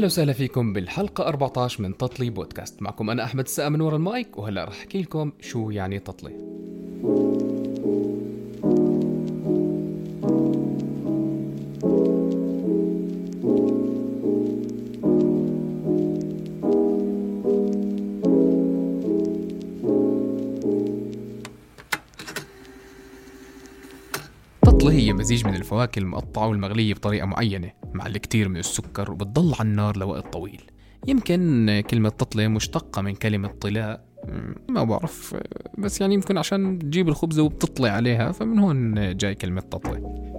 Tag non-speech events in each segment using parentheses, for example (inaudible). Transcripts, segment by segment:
أهلا وسهلا فيكم بالحلقة 14 من تطلي بودكاست. معكم أنا أحمد السقا من ورا المايك وهلا رح أحكي لكم شو يعني تطلي. التطلي هي مزيج من الفواكه المقطعة والمغلية بطريقة معينة. مع الكثير من السكر وبتضل على النار لوقت طويل. يمكن كلمة تطلي مشتقة من كلمة طلاء ما بعرف بس يعني يمكن عشان تجيب الخبزة وبتطلي عليها فمن هون جاي كلمة تطلي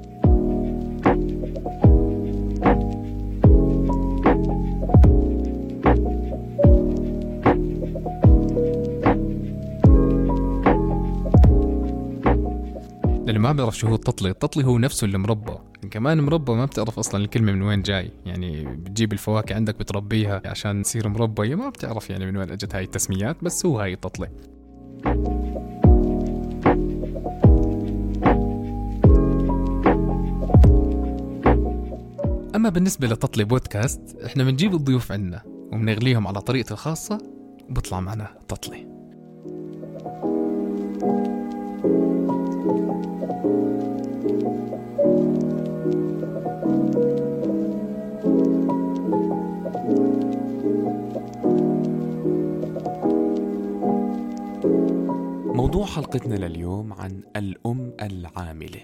ما بيعرف شو هو التطلي. التطلي هو نفسه المربى كمان مربى ما بتعرف أصلا الكلمة من وين جاي. يعني بتجيب الفواكه عندك بتربيها عشان تصير مربى. ما بتعرف يعني من وين أجت هاي التسميات بس هو هاي التطلي. أما بالنسبة لتطلي بودكاست إحنا بنجيب الضيوف عنا وبنغليهم على طريقتي الخاصة وبطلع معنا تطلي. موضوع حلقتنا لليوم عن الأم العاملة.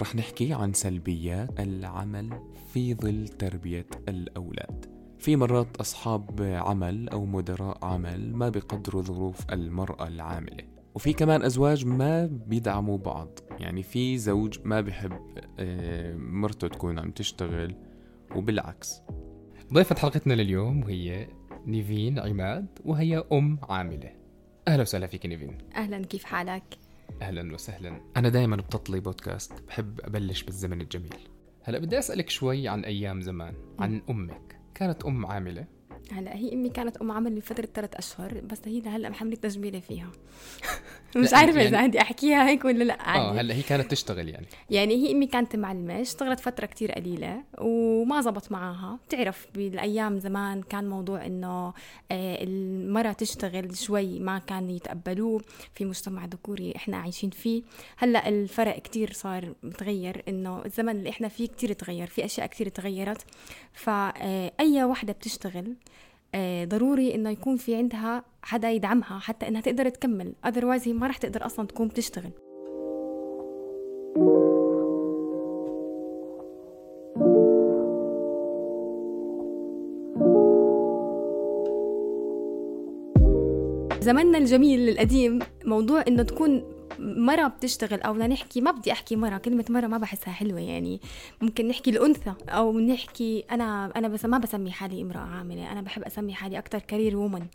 رح نحكي عن سلبيات العمل في ظل تربية الأولاد. في مرات أصحاب عمل أو مدراء عمل ما بيقدروا ظروف المرأة العاملة. وفي كمان أزواج ما بيدعموا بعض. يعني في زوج ما بيحب آه، مرته تكون عم تشتغل وبالعكس. ضيفة حلقتنا لليوم وهي نيفين عماد وهي أم عاملة. أهلا وسهلا فيك نيفين أهلا كيف حالك؟ أهلا وسهلا. أنا دائما بتطلي بودكاست بحب أبلش بالزمن الجميل. هلأ بدي أسألك شوي عن أيام زمان عن أمك. كانت أم عاملة؟ هلا هي امي كانت ام عمل لفترة ثلاث اشهر بس هي لهلا محمله تجميلة فيها. مش عارفة يعني- إذا عندي أحكيها هيك ولا لا آه عادي. هلا هي كانت تشتغل يعني. يعني هي امي كانت معلمه اشتغلت فترة كتير قليلة وما زبط معاها. بتعرف بالأيام زمان كان موضوع إنه آه، المرأة تشتغل شوي ما كان يتقبلوه في مجتمع ذكوري إحنا عايشين فيه. هلا الفرق كتير صار متغير إنه الزمن اللي إحنا فيه كتير تغير في أشياء كتير تغيرت. فاي وحدة بتشتغل آه، ضروري إنه يكون في عندها حدا يدعمها حتى إنها تقدر تكمل. otherwise هي ما رح تقدر أصلا تكون بتشتغل زمننا الجميل القديم موضوع إنه تكون مرة بتشتغل أو بدنا نحكي ما بدي أحكي مرة كلمة مرة ما بحسها حلوة يعني. ممكن نحكي الأنثى أو نحكي أنا أنا بس ما بسمي حالي امرأة عاملة أنا بحب أسمي حالي أكثر career woman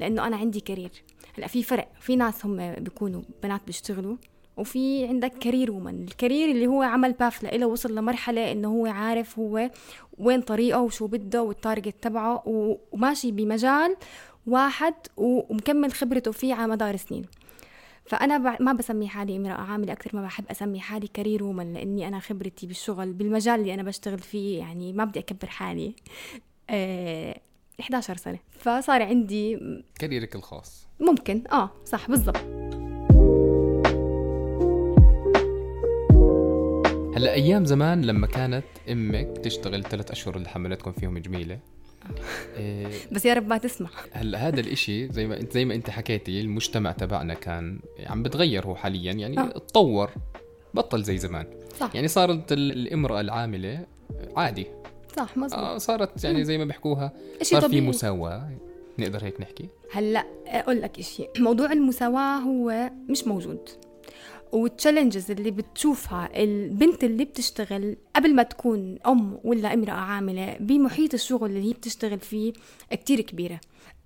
لأنه أنا عندي career هلأ في فرق في ناس هم بيكونوا بنات بيشتغلوا وفي عندك career woman ال career اللي هو عمل path لإله وصل لمرحلة إنه هو عارف هو وين طريقه وشو بده وال target تبعه وماشي بمجال واحد ومكمل خبرته فيه على مدار سنين. فأنا ب- ما بسمي حالي امرأة عاملة أكثر ما بحب أسمي حالي كارير وومن لأني أنا خبرتي بالشغل بالمجال اللي أنا بشتغل فيه يعني ما بدي أكبر حالي. آه 11 سنة. فصار عندي كاريرك الخاص. ممكن. آه صح بالضبط. هلأ أيام زمان لما كانت أمك تشتغل ثلاث أشهر اللي حملتكم فيهم جميلة؟ بس يا رب ما تسمع. هلا هذا الإشي زي ما انت زي ما انت حكيتي المجتمع تبعنا كان عم بتغير هو حاليا يعني آه. تطور بطل زي زمان. صح. يعني صارت ال- الإمرأة العاملة عادي. صح مزبوط آه صارت يعني زي ما بيحكوها صار في. مساواة. نقدر هيك نحكي؟ هلا أقول لك إشي. موضوع المساواة هو مش موجود. والتشالنجز اللي بتشوفها البنت اللي بتشتغل قبل ما تكون أم ولا امرأة عاملة بمحيط الشغل اللي هي بتشتغل فيه كتير كبيرة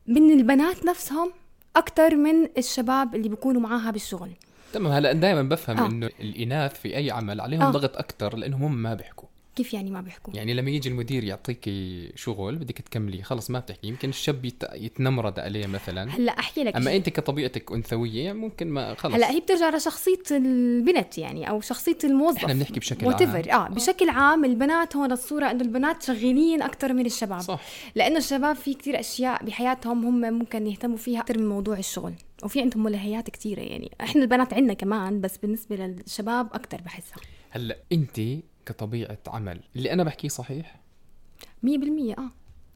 من البنات نفسهم أكثر من الشباب اللي بيكونوا معاها بالشغل تمام هلا دائما بفهم آه. إنه الإناث في أي عمل عليهم آه. ضغط أكثر لأنهم هم ما بيحكوا كيف يعني ما بيحكوا؟ يعني لما يجي المدير يعطيك شغل بدك تكملي خلص ما بتحكي. يمكن الشاب يت... يتنمرد عليه مثلا. هلا أحكي لك. أما. أنت كطبيعتك أنثوية ممكن ما خلص. هلا هي بترجع لشخصية البنت يعني أو شخصية الموظف. إحنا بنحكي بشكل whatever. عام. آه بشكل عام البنات هون الصورة إنه البنات شغالين أكثر من الشباب. صح. لأنه الشباب في كتير أشياء بحياتهم هم ممكن يهتموا فيها أكثر من موضوع الشغل. وفي عندهم ملهيات كثيرة يعني. إحنا البنات عندنا كمان بس بالنسبة للشباب أكثر بحسها. هلا أنت كطبيعة عمل. اللي أنا بحكيه صحيح؟ 100% آه.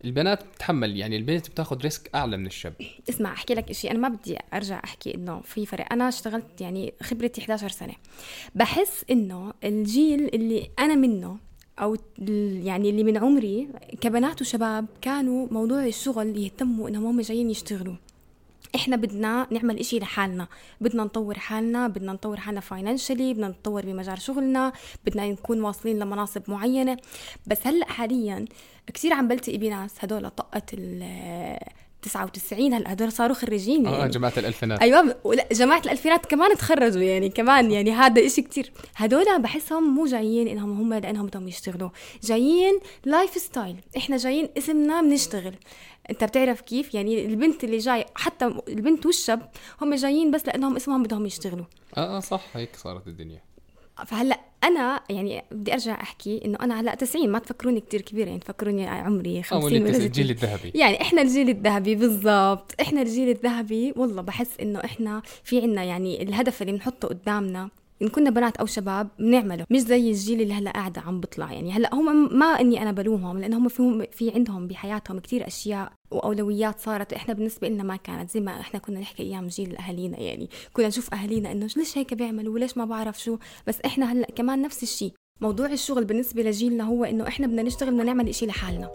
البنات بتتحمل يعني البنت بتاخذ risk أعلى من الشاب. اسمع أحكي لك شيء أنا ما بدي أرجع أحكي إنه في فرق. أنا اشتغلت يعني خبرتي 11 سنة. بحس إنه الجيل اللي أنا منه أو يعني اللي من عمري كبنات وشباب كانوا موضوع الشغل يهتموا إنهم هم جايين يشتغلوا. إحنا بدنا نعمل إشي لحالنا. بدنا نطور حالنا بدنا نطور حالنا financially بدنا نتطور بمجال شغلنا بدنا نكون واصلين لمناصب معينة. بس هلأ حاليا كثير عم بلتقي بناس هدول طقت ال 99 هلأ هدول صاروا خريجين آه يعني. جماعة الألفينات. أيوه ولا جماعة الألفينات كمان تخرجوا يعني كمان يعني هذا إشي كتير. هدول بحسهم مو جايين إنهم هم لأنهم بدهم يشتغلوا. جايين lifestyle إحنا جايين اسمنا بنشتغل. انت بتعرف كيف؟ يعني البنت اللي جاي حتى البنت والشاب هم جايين بس لأنهم اسمهم بدهم يشتغلوا. آه آه صح هيك صارت الدنيا. فهلأ أنا يعني بدي أرجع أحكي إنه أنا هلأ 90 ما تفكروني كتير كبيرة يعني تفكروني عمري آه 50 واللي ولا التس- 60. الجيل الذهبي. يعني إحنا الجيل الذهبي بالضبط إحنا الجيل الذهبي والله بحس إنه إحنا في عنا يعني الهدف اللي بنحطه قدامنا. إن كنا بنات أو شباب بنعمله مش زي الجيل اللي هلأ قاعدة عم بطلع. يعني هلأ هم ما إني أنا بلومهم لأن هم فيهم في عندهم بحياتهم كتير أشياء وأولويات صارت إحنا بالنسبة لنا ما كانت زي ما إحنا كنا نحكي أيام جيل أهالينا. يعني كنا نشوف أهالينا إنه ليش هيك بيعملوا وليش ما بعرف شو. بس إحنا هلأ كمان نفس الشيء. موضوع الشغل بالنسبة لجيلنا هو إنه إحنا بدنا نشتغل بدنا نعمل إشي لحالنا.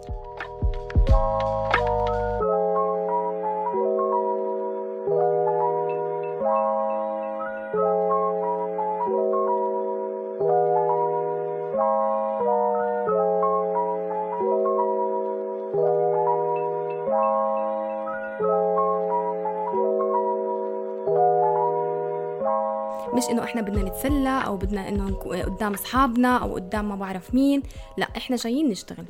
مش إنه إحنا بدنا نتسلى أو بدنا إنه قدام أصحابنا أو قدام ما بعرف مين. لا إحنا جايين نشتغل.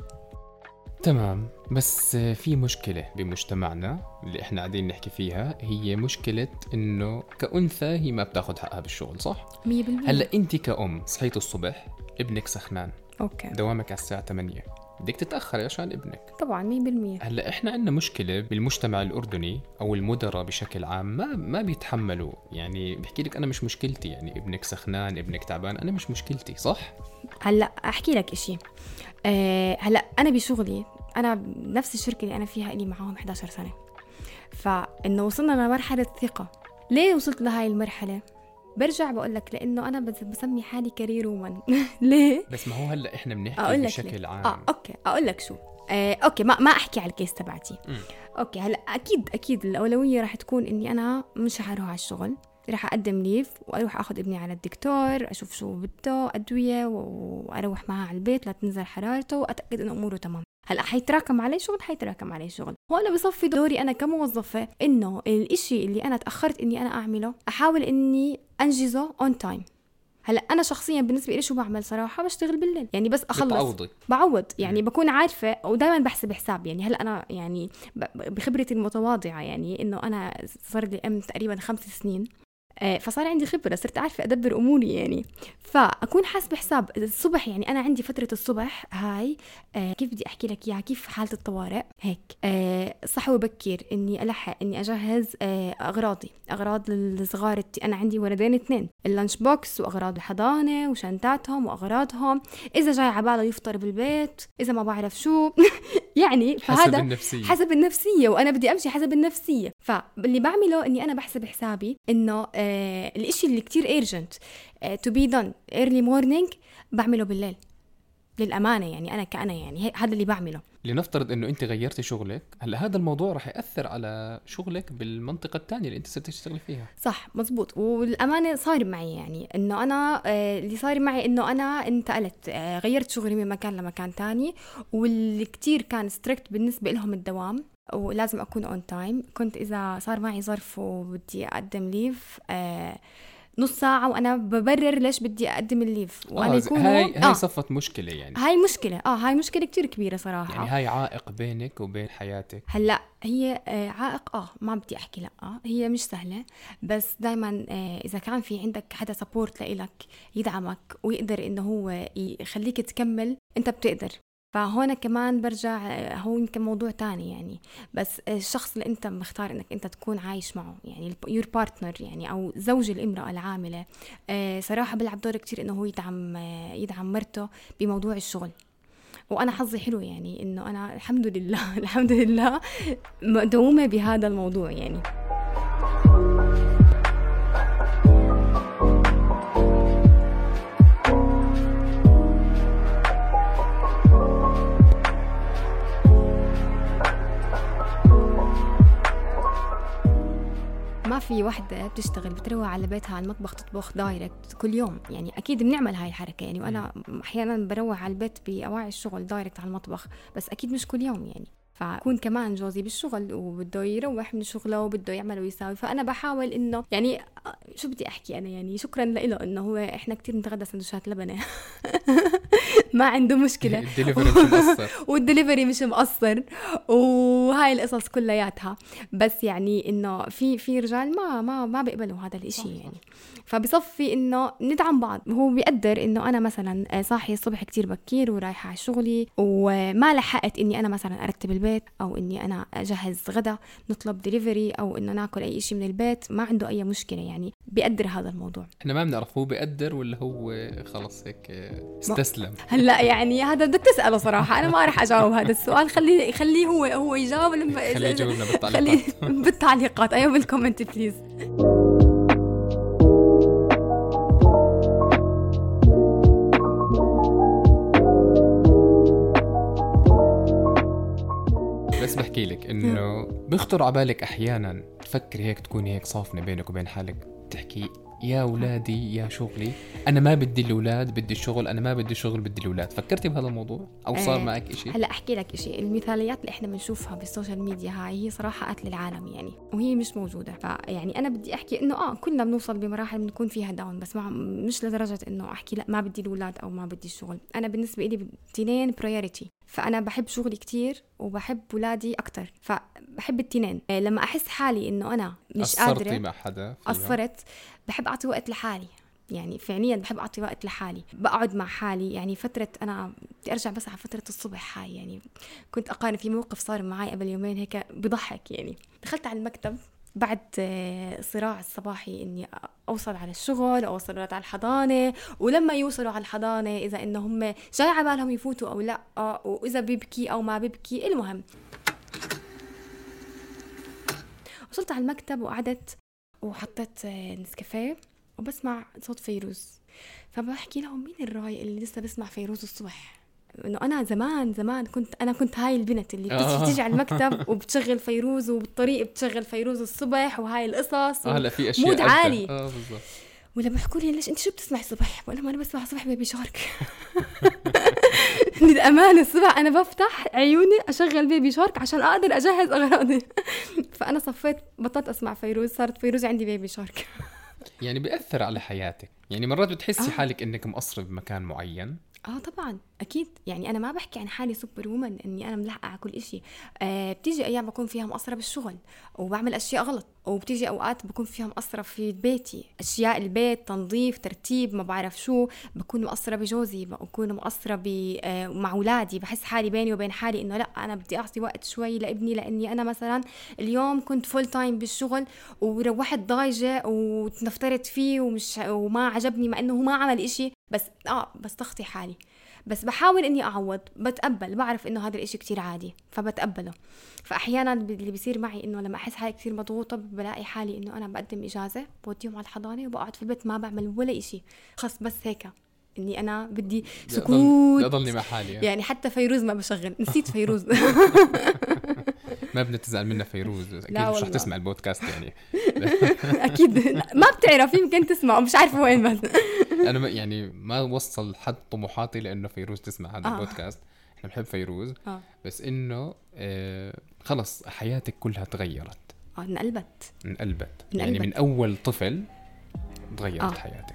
تمام. بس في مشكلة بمجتمعنا اللي إحنا قاعدين نحكي فيها. هي مشكلة إنه كأنثى هي ما بتاخذ حقها بالشغل صح؟ 100% هلأ انت كأم صحيت الصبح ابنك سخنان. أوكي. دوامك على الساعة 8 بدك تتأخري عشان ابنك. طبعا 100% هلأ إحنا عندنا مشكلة بالمجتمع الأردني أو المدراء بشكل عام ما ما بيتحملوا. يعني بحكي لك أنا مش مشكلتي يعني ابنك سخنان ابنك تعبان أنا مش مشكلتي صح؟ هلأ أحكي لك إشي. أه هلأ أنا بشغلي أنا نفس الشركة اللي أنا فيها لي معاهم 11 سنة. فإنه وصلنا لمرحلة ثقه ليه وصلت لهاي المرحلة؟ برجع بقول لك لأنه أنا بس- بسمي حالي career woman (laughs) ليه؟ بس ما هو هلأ إحنا بنحكي بشكل ليه. عام. آه okay. أقول لك شو. آه، okay. ما ما أحكي على ال case تبعتي. okay. هلأ أكيد أكيد الأولوية راح تكون إني أنا مش حروح على الشغل. راح أقدم leave وأروح أخذ ابني على الدكتور أشوف شو بده أدوية وأروح معاه على البيت لتنزل حرارته وأتأكد إنه أموره تمام. هلا حيتراكم علي شغل؟ حيتراكم علي شغل. هون بصفي دوري أنا كموظفة إنه الإشي اللي أنا تأخرت إني أنا أعمله أحاول إني أنجزه on time هلا أنا شخصيا بالنسبة لي شو بعمل صراحة؟ بشتغل بالليل. يعني بس أخلص. بتعوضي. بعوض. يعني بكون عارفة ودائما بحسب حساب. يعني هلا أنا يعني بخبرتي المتواضعة يعني إنه أنا صار لي أم تقريبا خمس سنين. فصار عندي خبرة صرت أعرف أدبر أموري يعني. فأكون حاسبة حساب الصبح يعني أنا عندي فترة الصبح هاي آه، كيف بدي أحكي لك إياها؟ كيف حالة الطوارئ؟ هيك. آه، صح وبكير إني ألحق إني أجهز آه، أغراضي أغراض الصغار أنا عندي ولدين اثنين. ال lunch box وأغراض الحضانة وشنطاتهم وأغراضهم. إذا جاي عباله يفطر بالبيت إذا ما بعرف شو. (laughs) يعني حسب فهذا النفسية. حسب النفسية وأنا بدي أمشي حسب النفسية. فاللي بعمله إني أنا بحسب حسابي إنه آه الإشي اللي كتير ايرجنت to be done early morning بعمله بالليل للأمانة يعني أنا كأنا يعني هذا اللي بعمله. لنفترض إنه أنت غيرتي شغلك هلأ هذا الموضوع رح يأثر على شغلك بالمنطقة الثانية اللي أنت صرت تشتغلي فيها. صح مزبوط. والأمانة صار معي يعني إنه أنا آه اللي صار معي إنه أنا انتقلت آه غيرت شغلي من مكان لمكان تاني واللي كتير كان strict بالنسبة لهم الدوام. ولازم أكون on time كنت إذا صار معي ظرف وبدي أقدم leave آه نص ساعة وأنا ببرر ليش بدي أقدم ال leave وأنا آه يكون هاي هاي آه. صفت مشكلة يعني. هاي مشكلة. آه هاي مشكلة كتير كبيرة صراحة. يعني هاي عائق بينك وبين حياتك. هلأ هي آه، عائق آه ما بدي أحكي لأ. آه هي مش سهلة. بس دائما إذا كان في عندك حدا support لإلك يدعمك ويقدر إنه هو يخليك تكمل أنت بتقدر. فهون كمان برجع آه، هو يمكن موضوع تاني يعني. بس الشخص اللي انت مختار انك انت تكون عايش معه يعني يور بارتنر يعني أو زوج الإمرأة العاملة آه، صراحة بيلعب دور كتير إنه هو يدعم آه، يدعم مرته بموضوع الشغل. وأنا حظي حلو يعني إنه أنا الحمد لله (laughs) الحمد لله مدعومه بهذا الموضوع يعني. ما في وحدة بتشتغل بتروح على بيتها على المطبخ تطبخ direct كل يوم. يعني أكيد بنعمل هاي الحركة. يعني وأنا أحيانا بروح على البيت بأواعي الشغل direct على المطبخ بس أكيد مش كل يوم يعني. فكون كمان جوزي بالشغل وبده يروح من شغله وبده يعمل ويساوي. فأنا بحاول إنه يعني شو بدي أحكي أنا يعني شكرا له إنه هو إحنا كتير بنتغدى سندوتشات لبنه (laughs) ما عنده مشكلة. (laughs) الدليفري مش مقصر. (laughs) والدليفري مش مقصر. وهاي القصص كلياتها. بس يعني إنه في في رجال ما ما ما بيقبلوا هذا الإشي يعني. فبصفي إنه ندعم بعض. هو بيقدر إنه أنا مثلا صاحي الصبح كتير بكير ورايحة على شغلي وما لحقت إني أنا مثلا أرتب البيت أو إني أنا أجهز غدا نطلب دليفري أو إنه ناكل أي شيء من البيت. ما عنده أي مشكلة يعني. بيقدر هذا الموضوع. إحنا ما بنعرف هو بيقدر ولا هو خلص هيك استسلم. هلا يعني هذا بدك تسأله صراحة. أنا ما راح أجاوب هذا السؤال. خليه خليه هو هو يجاوب. لما خليه يجاوبنا خليه بالتعليقات. بالتعليقات. أيوه بال comment please بس بحكي لك إنه بيخطر على بالك أحيانا تفكري هيك تكوني هيك صافنة بينك وبين حالك تحكي يا اولادي يا شغلي. أنا ما بدي الأولاد بدي الشغل. أنا ما بدي الشغل بدي الأولاد. فكرتي بهذا الموضوع؟ أو صار آه، معك إشي؟ هلأ أحكي لك شيء المثاليات اللي إحنا بنشوفها بال social media هاي هي صراحة قتل العالم يعني وهي مش موجودة. فيعني أنا بدي أحكي إنه آه كلنا بنوصل بمراحل بنكون فيها down بس مع مش لدرجة إنه أحكي لأ ما بدي الأولاد أو ما بدي الشغل. أنا بالنسبة لي التنين priority فأنا بحب شغلي كتير وبحب ولادي أكتر فبحب التنين. آه، لما أحس حالي إنه أنا مش قادرة مع حدا؟ قصرت بحب أعطي وقت لحالي. يعني فعليا بحب أعطي وقت لحالي. بقعد مع حالي. يعني فترة أنا بدي أرجع بس على فترة الصبح هاي يعني كنت أقارن في موقف صار معي قبل يومين هيك بضحك يعني. دخلت على المكتب. بعد آه، صراع الصباحي إني أوصل على الشغل أوصل ولاد على الحضانة ولما يوصلوا على الحضانة إذا انه هم جاي على بالهم يفوتوا أو لأ آه، وإذا بيبكي أو ما بيبكي المهم. وصلت على المكتب وقعدت وحطيت آه، نسكافيه وبسمع صوت فيروز. فبحكي لهم مين الرايق اللي لسه بسمع فيروز الصبح؟ إنه أنا زمان زمان كنت أنا كنت هاي البنت اللي آه. بتيجي تيجي على المكتب (laughs) وبتشغل فيروز وبالطريق بتشغل فيروز الصبح وهاي القصص آه هلا في أشياء mood. عالي. آه بالضبط ولا بيحكوا لي ليش أنت شو بتسمعي الصبح بقول لهم أنا بسمع الصبح baby shark (laughs) للأمانة الصبح أنا بفتح عيوني أشغل baby shark عشان أقدر أجهز أغراضي (laughs) فأنا صفيت بطلت أسمع فيروز صارت فيروز عندي baby shark يعني بيأثر على حياتك يعني مرات بتحسي آه. حالك إنك مقصرة بمكان معين آه طبعا أكيد. يعني أنا ما بحكي عن حالي super woman إني أنا ملحقة على كل إشي. آه بتيجي أيام بكون فيها مقصرة بالشغل وبعمل أشياء غلط وبتيجي أوقات بكون فيها مقصرة في بيتي. أشياء البيت تنظيف ترتيب ما بعرف شو. بكون مقصرة بجوزي بكون مقصرة آه مع اولادي بحس حالي بيني وبين حالي إنه لأ أنا بدي أعطي وقت شوي لابني لأني أنا مثلا اليوم كنت full time بالشغل وروحت ضايجة وتنفرت فيه ومش وما عجبني مع إنه ما عمل إشي. بس آه بستخطى حالي. بس بحاول إني أعوض بتقبل بعرف إنه هذا الإشي كتير عادي فبتقبله. فأحيانا اللي بيصير معي إنه لما أحس حالي كتير مضغوطة بلاقي حالي إنه أنا بقدم إجازة بوديهم على الحضانة وبقعد في البيت ما بعمل ولا إشي. خلص بس هيك إني أنا بدي سكوت. بدي اضلني مع حالي يعني. يعني حتى فيروز ما بشغل نسيت فيروز. (laughs) ما بدنا تزعل منا فيروز أكيد مش رح. تسمع البودكاست يعني. (laughs) أكيد. ما بتعرف يمكن تسمع ومش عارفة وين بس. (laughs) أنا يعني ما وصل حد طموحاتي لإنه فيروز تسمع هذا آه. البودكاست. إحنا بنحب فيروز. آه. بس إنه آه خلص حياتك كلها تغيرت. آه انقلبت. انقلبت. انقلبت. يعني من أول طفل تغيرت آه. حياتك.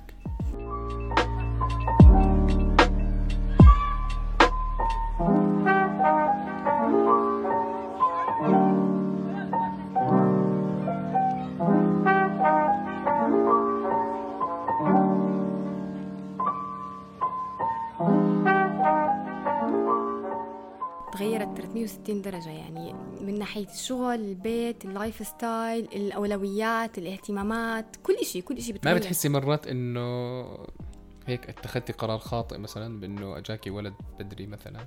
تغيرت 360 درجة يعني من ناحية الشغل البيت ال life style الأولويات الاهتمامات كل إشي كل إشي ما بتغير. بتحسي مرات إنه هيك اتخذتي قرار خاطئ مثلا بإنه أجاكي ولد بدري مثلا؟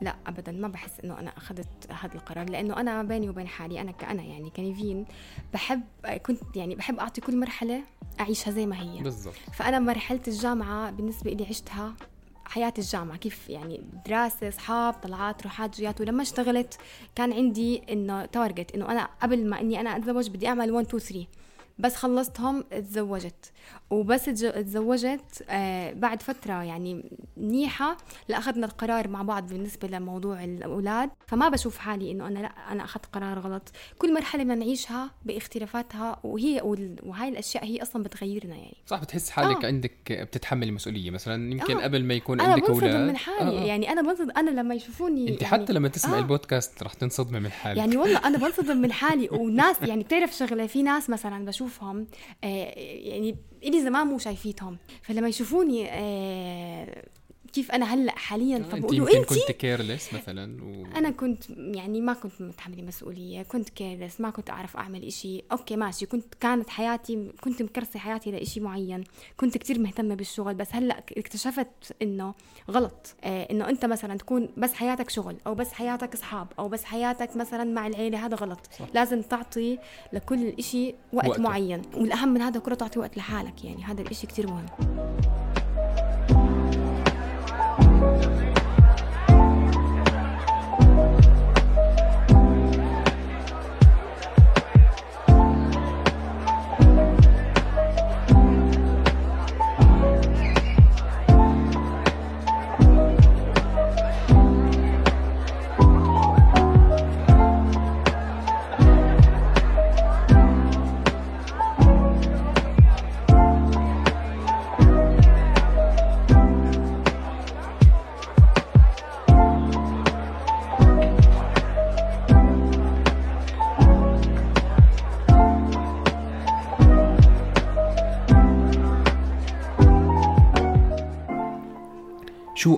لا ابدا ما بحس إنه أنا أخذت هذا القرار لإنه أنا بيني وبين حالي أنا كأنا يعني كنيفين بحب كنت يعني بحب أعطي كل مرحلة أعيشها زي ما هي. بالضبط. فأنا مرحلة الجامعة بالنسبة لي عشتها حياة الجامعة. كيف يعني دراسة أصحاب طلعات روحات جيات. ولما اشتغلت كان عندي إنه تارجت إنه أنا قبل ما إني أنا أتزوج بدي أعمل 1 2 3 بس خلصتهم تزوجت وبس تج- تزوجت آه بعد فترة يعني منيحة لا أخذنا القرار مع بعض بالنسبة لموضوع الأولاد فما بشوف حالي إنه أنا لا أنا أخذت قرار غلط كل مرحلة بدنا نعيشها باختلافاتها وهي وهاي الأشياء هي أصلا بتغيرنا يعني صح بتحس حالك آه. عندك بتتحملي مسؤولية مثلا يمكن آه. قبل ما يكون أنا عندك بنصدم أولاد من حالي آه، آه. يعني أنا بنصدم أنا لما يشوفوني أنت يعني حتى لما تسمعي آه. البودكاست رح تنصدمي من حالك يعني والله أنا (laughs) بنصدم من حالي وناس يعني بتعرف شغلة في ناس مثلا بشوفهم آه يعني الي زمان مو شايفيتهم. فلما يشوفوني آه كيف أنا هلأ حاليا؟ آه، انت يمكن انت كنت careless مثلا و... أنا كنت يعني ما كنت متحملة مسؤولية كنت careless ما كنت أعرف أعمل إشي. okay ماشي. كنت كانت حياتي كنت مكرسة حياتي لإشي معين. كنت كتير مهتمة بالشغل بس هلأ اكتشفت إنه غلط. آه إنه أنت مثلا تكون بس حياتك شغل أو بس حياتك أصحاب أو بس حياتك مثلا مع العيلة هذا غلط. صح. لازم تعطي لكل إشي وقت وقته. معين. والأهم من هذا كله تعطي وقت لحالك يعني هذا الإشي كتير مهم. Yeah.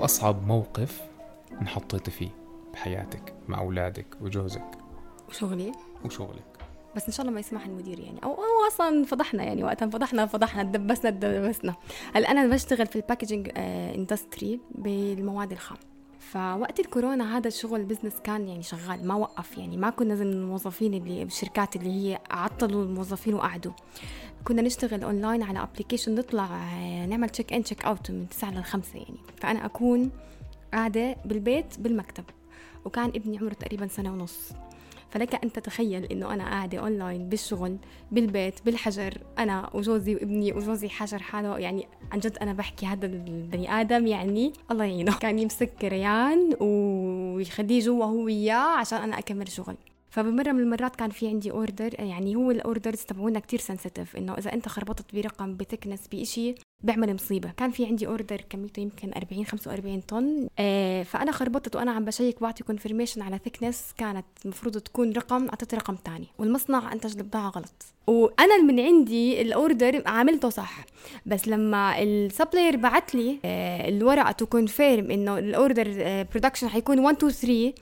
شو أصعب موقف انحطيتي فيه بحياتك مع أولادك وجوزك؟ وشغلي؟ وشغلك. بس إن شاء الله ما يسمح المدير يعني. أو أو أصلا فضحنا يعني وقتها فضحنا فضحنا دبسنا دبسنا. هلا أنا بشتغل في ال packaging industry بالمواد الخام؟ فوقت الكورونا هذا الشغل ال business كان يعني شغال ما وقف يعني ما كنا زي الموظفين اللي بالشركات اللي هي عطلوا الموظفين وقعدوا. كنا نشتغل اونلاين على application نطلع آه، نعمل check in check out من 9 ل 5 يعني. فأنا أكون قاعدة بالبيت بالمكتب وكان ابني عمره تقريبا سنة ونص. فلك أن تتخيل إنه أنا قاعدة أونلاين بالشغل بالبيت بالحجر. أنا وجوزي وابني وجوزي حجر حاله. يعني عن جد أنا بحكي هذا البني آدم يعني الله يعينه. (laughs) كان يمسك ريان ويخليه جوا هو وياه عشان أنا أكمل شغل. فبمرة من المرات كان في عندي order يعني هو ال orders تبعونا كتير sensitive إنه إذا أنت خربطت برقم ب thickness بإشي. بيعمل مصيبة. كان في عندي order كميته يمكن 40 45 طن. آه فأنا خربطت وأنا عم ب check بعطي confirmation على thickness كانت المفروض تكون رقم أعطيت رقم تاني. والمصنع أنتج البضاعه غلط. وأنا من عندي ال order عملته صح. بس لما ال supplier بعت لي آه الورقة to confirm إنه ال order production حيكون 1 2 3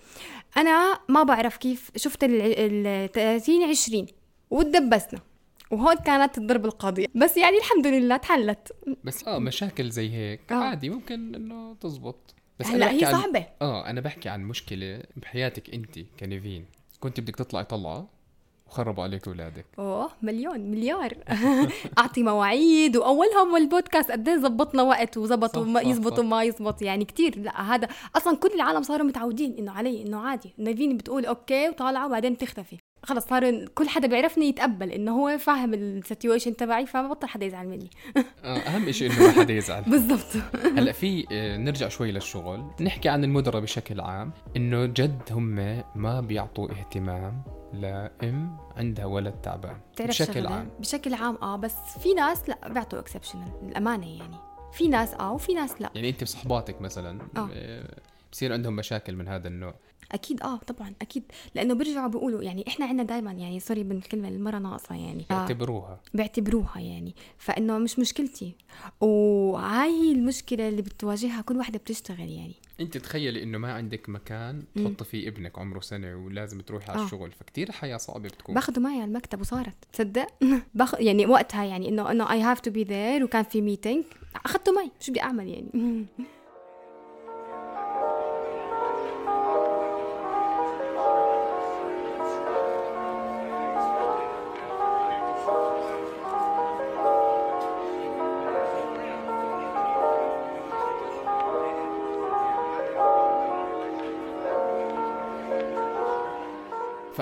أنا ما بعرف كيف. شفت ال 30 20 وتدبسنا. وهون كانت الضرب القاضية. بس يعني الحمد لله تحلت بس آه مشاكل زي هيك. آه. عادي ممكن إنه تزبط. بس هلا هي عن- صعبة. آه أنا بحكي عن مشكلة بحياتك أنت كنيفين. كنت بدك تطلعي طلعة وخربوا عليك أولادك. أوه مليون مليار. (laughs) أعطي مواعيد وأولهم والبودكاست قد إيه زبطنا وقت وزبطوا صح، ما صح، يزبط. وما يزبط. يعني كتير. لا هذا أصلا كل العالم صاروا متعودين إنه علي إنه عادي. نيفين بتقول okay وطالعة وبعدين بتختفي خلص صار كل حدا بيعرفني يتقبل إنه هو فاهم ال situation تبعي فبطل حدا يزعل مني. آه، أهم شيء إنه ما حدا يزعل. (laughs) بالضبط. هلأ في آه، نرجع شوي للشغل. نحكي عن المدراء بشكل عام إنه جد هم ما بيعطوا اهتمام لام عندها ولد تعبان بشكل شغلة؟ عام. بشكل عام آه بس في ناس لا بيعطوا exception للأمانة يعني. في ناس آه وفي ناس لا. يعني أنت بصحباتك مثلا آه. آه، بصير عندهم مشاكل من هذا النوع. أكيد آه طبعا أكيد. لأنه بيرجعوا بيقولوا يعني إحنا عندنا دائما يعني sorry بالكلمة المره ناقصه يعني. اعتبروها بيعتبروها. يعني. فإنه مش مشكلتي. وهاي المشكلة اللي بتواجهها كل واحدة بتشتغل يعني. أنت تخيلي إنه ما عندك مكان مم. تحطي فيه ابنك عمره سنة ولازم تروحي على آه. الشغل. فكتير الحياة صعبة بتكون. باخده معي على المكتب وصارت. تصدق؟ (laughs) باخ يعني وقتها يعني إنه إنه I have to be there وكان في meeting اخذته معي. شو بدي أعمل يعني؟ (laughs)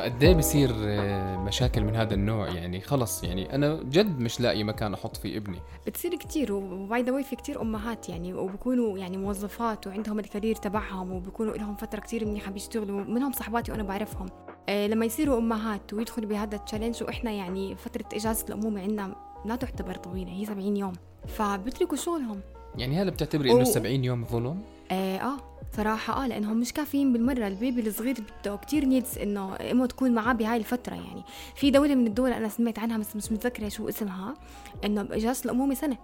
فقد إيه بصير آه، مشاكل من هذا النوع يعني. خلص يعني أنا جد مش لاقي مكان أحط فيه ابني. بتصير كتير و by the way في كتير أمهات يعني وبكونوا يعني موظفات وعندهم ال career تبعهم وبكونوا لهم فترة كتير منيحة بيشتغلوا منهم صحباتي وأنا بعرفهم. آه لما يصيروا أمهات ويدخلوا بهذا ال challenge وإحنا يعني فترة إجازة الأمومة عندنا لا تعتبر طويلة هي 70 يوم. فبتركوا شغلهم. يعني هل بتعتبري إنه و- 70 يوم ظلم؟ آه, آه. صراحة آه لأنهم مش كافيين بالمرة. البيبي الصغير بده كتير نيدز إنه إمه تكون معاه بهاي الفترة يعني. في دولة من الدول أنا سمعت عنها بس مش متذكرة شو اسمها إنه اجازة الامومة سنة.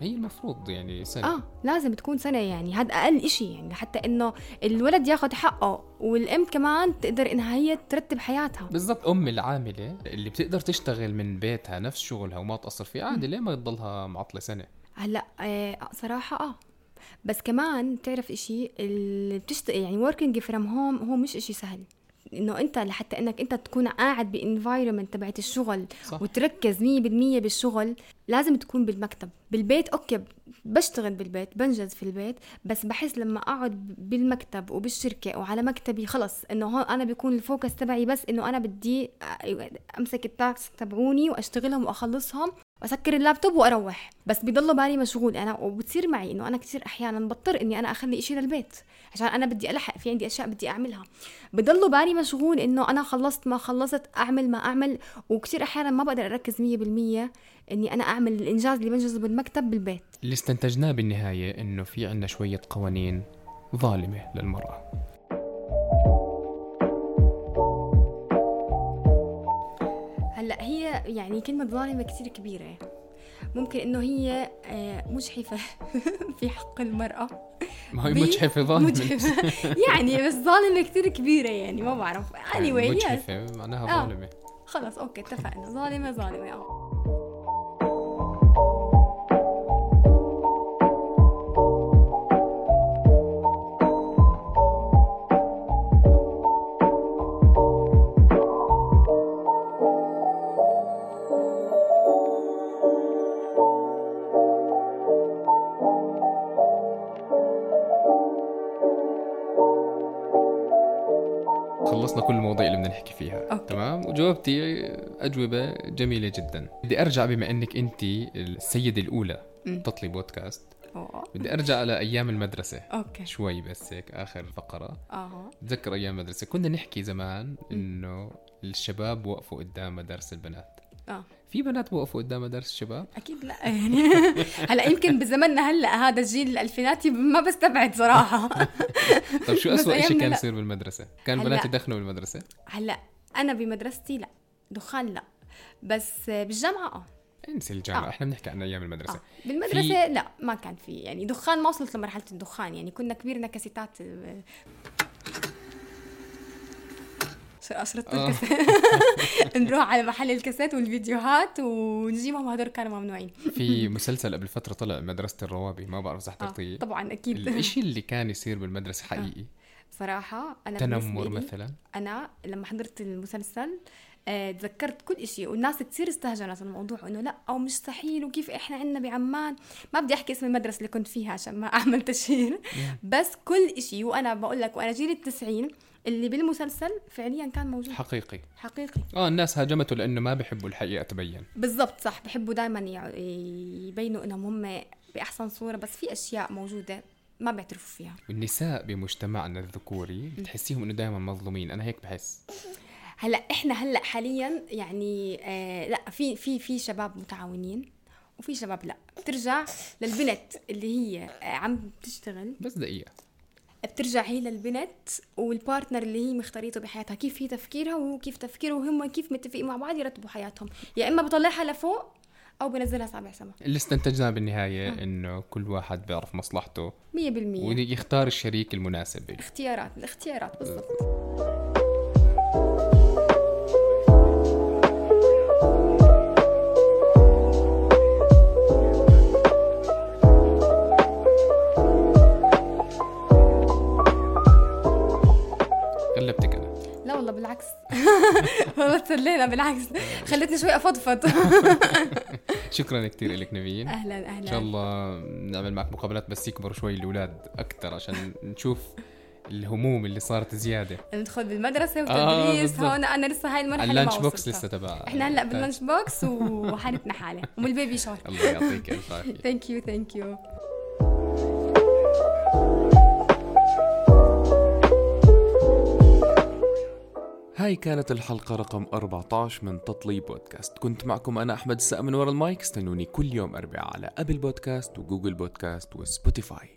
هي المفروض يعني سنة. آه لازم تكون سنة يعني. هذا أقل إشي يعني. حتى إنه الولد ياخد حقه والأم كمان تقدر إنها هي ترتب حياتها. بالضبط. أم العاملة اللي بتقدر تشتغل من بيتها نفس شغلها وما تقصر فيه عادي ليه ما تضلها معطلة سنة؟ هلأ آه صراحة آه. بس كمان بتعرف إشي اللي بتشتغل يعني working from home هو مش إشي سهل. إنه أنت لحتى إنك أنت تكون قاعد ب environment تبعت الشغل صح. وتركز 100% بالشغل لازم تكون بالمكتب. بالبيت okay بشتغل بالبيت بنجز في البيت بس بحس لما أقعد بالمكتب وبالشركة وعلى مكتبي خلص إنه هون أنا بيكون ال focus تبعي بس إنه أنا بدي أمسك التاسك تبعوني وأشتغلهم وأخلصهم واسكر اللابتوب وأروح. بس بضل بالي مشغول. أنا وبتصير معي انه أنا كثير أحيانا بضطر اني أنا اخلي إشي للبيت عشان أنا بدي الحق في عندي اشياء بدي اعملها. بضل بالي مشغول انه أنا خلصت ما خلصت اعمل ما اعمل. وكثير أحيانا ما بقدر اركز 100% اني أنا اعمل الانجاز اللي بنجزه بالمكتب بالبيت. اللي استنتجناه بالنهاية انه في عندنا شوية قوانين ظالمة للمرأة. يعني كلمة ظالمة كثير كبيرة. ممكن إنه هي آه، مجحفة (laughs) في حق المرأة. ما هي مجحفة ظالمة. مجحفة. يعني بس ظالمة كثير كبيرة يعني ما بعرف. anyway yes. مجحفة معناها آه. ظالمة. خلص أوكي اتفقنا. ظالمة ظالمة آه. اجوبه جميلة جدا. بدي أرجع بما إنك أنت السيدة الأولى أمم. تطلي بودكاست. أوه. بدي أرجع لايام المدرسة. أوكي. شوي بس هيك آخر فقرة. آه بتذكر أيام المدرسة. كنا نحكي زمان إنه الشباب وقفوا قدام مدارس البنات. آه في بنات وقفوا قدام مدارس الشباب؟ أكيد لا. يعني (laughs) هلأ يمكن بزمننا هلأ هذا الجيل الالفيناتي ما بستبعد صراحة. طيب شو أسوأ شيء كان. يصير بالمدرسة؟ كان. بنات يدخنوا بالمدرسة؟ هلأ أنا بمدرستي لا. دخان لا. بس بالجامعة آه. انسي الجامعة. آه. إحنا بنحكي عن أيام المدرسة. آه. بالمدرسة لا ما كان في. يعني دخان ما وصلت لمرحلة الدخان. يعني كنا كبيرنا كاسيتات آه، أشرطة آه. الكاسيت (laughs) نروح على محل الكاسيت والفيديوهات ونجيبهم هدول كانوا ممنوعين. في مسلسل قبل فترة طلع مدرسة الروابي ما بعرف إذا آه. حضرتيه طبعا أكيد. الإشي (laughs) اللي كان يصير بالمدرسة حقيقي؟ صراحة أنا تنمر مثلا؟ أنا لما حضرت المسلسل آه، تذكرت كل إشي والناس كثير استهجنت الموضوع إنه لا أو مستحيل وكيف إحنا عنا بعمان. ما بدي أحكي اسم المدرسة اللي كنت فيها عشان ما (laughs) أعمل تشهير. بس كل إشي وأنا بقول لك وأنا جيل التسعين اللي بالمسلسل فعليا كان موجود. حقيقي. حقيقي. آه الناس هاجمته لأنه ما بيحبوا الحقيقة تبين. بالضبط صح. بحبوا دائما يبينوا إنهم هم بأحسن صورة بس في أشياء موجودة ما بيعترفوا فيها. والنساء بمجتمعنا الذكوري بتحسيهم إنه دائما مظلومين. أنا هيك بحس. هلأ إحنا هلأ حاليا يعني آه لأ في في في شباب متعاونين وفي شباب لأ. بترجع للبنت اللي هي آه، عم تشتغل. بس دقيقة. بترجع هي للبنت والبارتنر اللي هي مختاريته بحياتها. كيف هي تفكيرها وكيف تفكيره وهم كيف متفقين مع بعض يرتبوا حياتهم. يا إما بطلعها لفوق أو بنزلها سابع سما. اللي استنتجناه بالنهاية إنه كل واحد بيعرف مصلحته 100% ويختار الشريك المناسب. اختيارات الاختيارات بالضبط. (laughs) والله تسلينا بالعكس. خلتني شوي أفضفض. (laughs) شكرا كثير لك نبيل. أهلا أهلا. إن شاء الله نعمل معك مقابلات بس يكبروا شوي الأولاد أكثر عشان نشوف الهموم اللي صارت زيادة. ندخل بالمدرسة آه، وتدريس بالضبط. هون أنا لسه هاي المرحلة ال lunch box. لسه تبع إحنا هلأ بال lunch box وحالتنا حاله و baby shower (laughs) الله يعطيك ألف عافية. thank you thank you هاي كانت الحلقة رقم 14 من تطلي بودكاست. كنت معكم أنا أحمد السقا من ورا المايك. استنوني كل يوم أربعاء على Apple Podcast و Google Podcast و Spotify.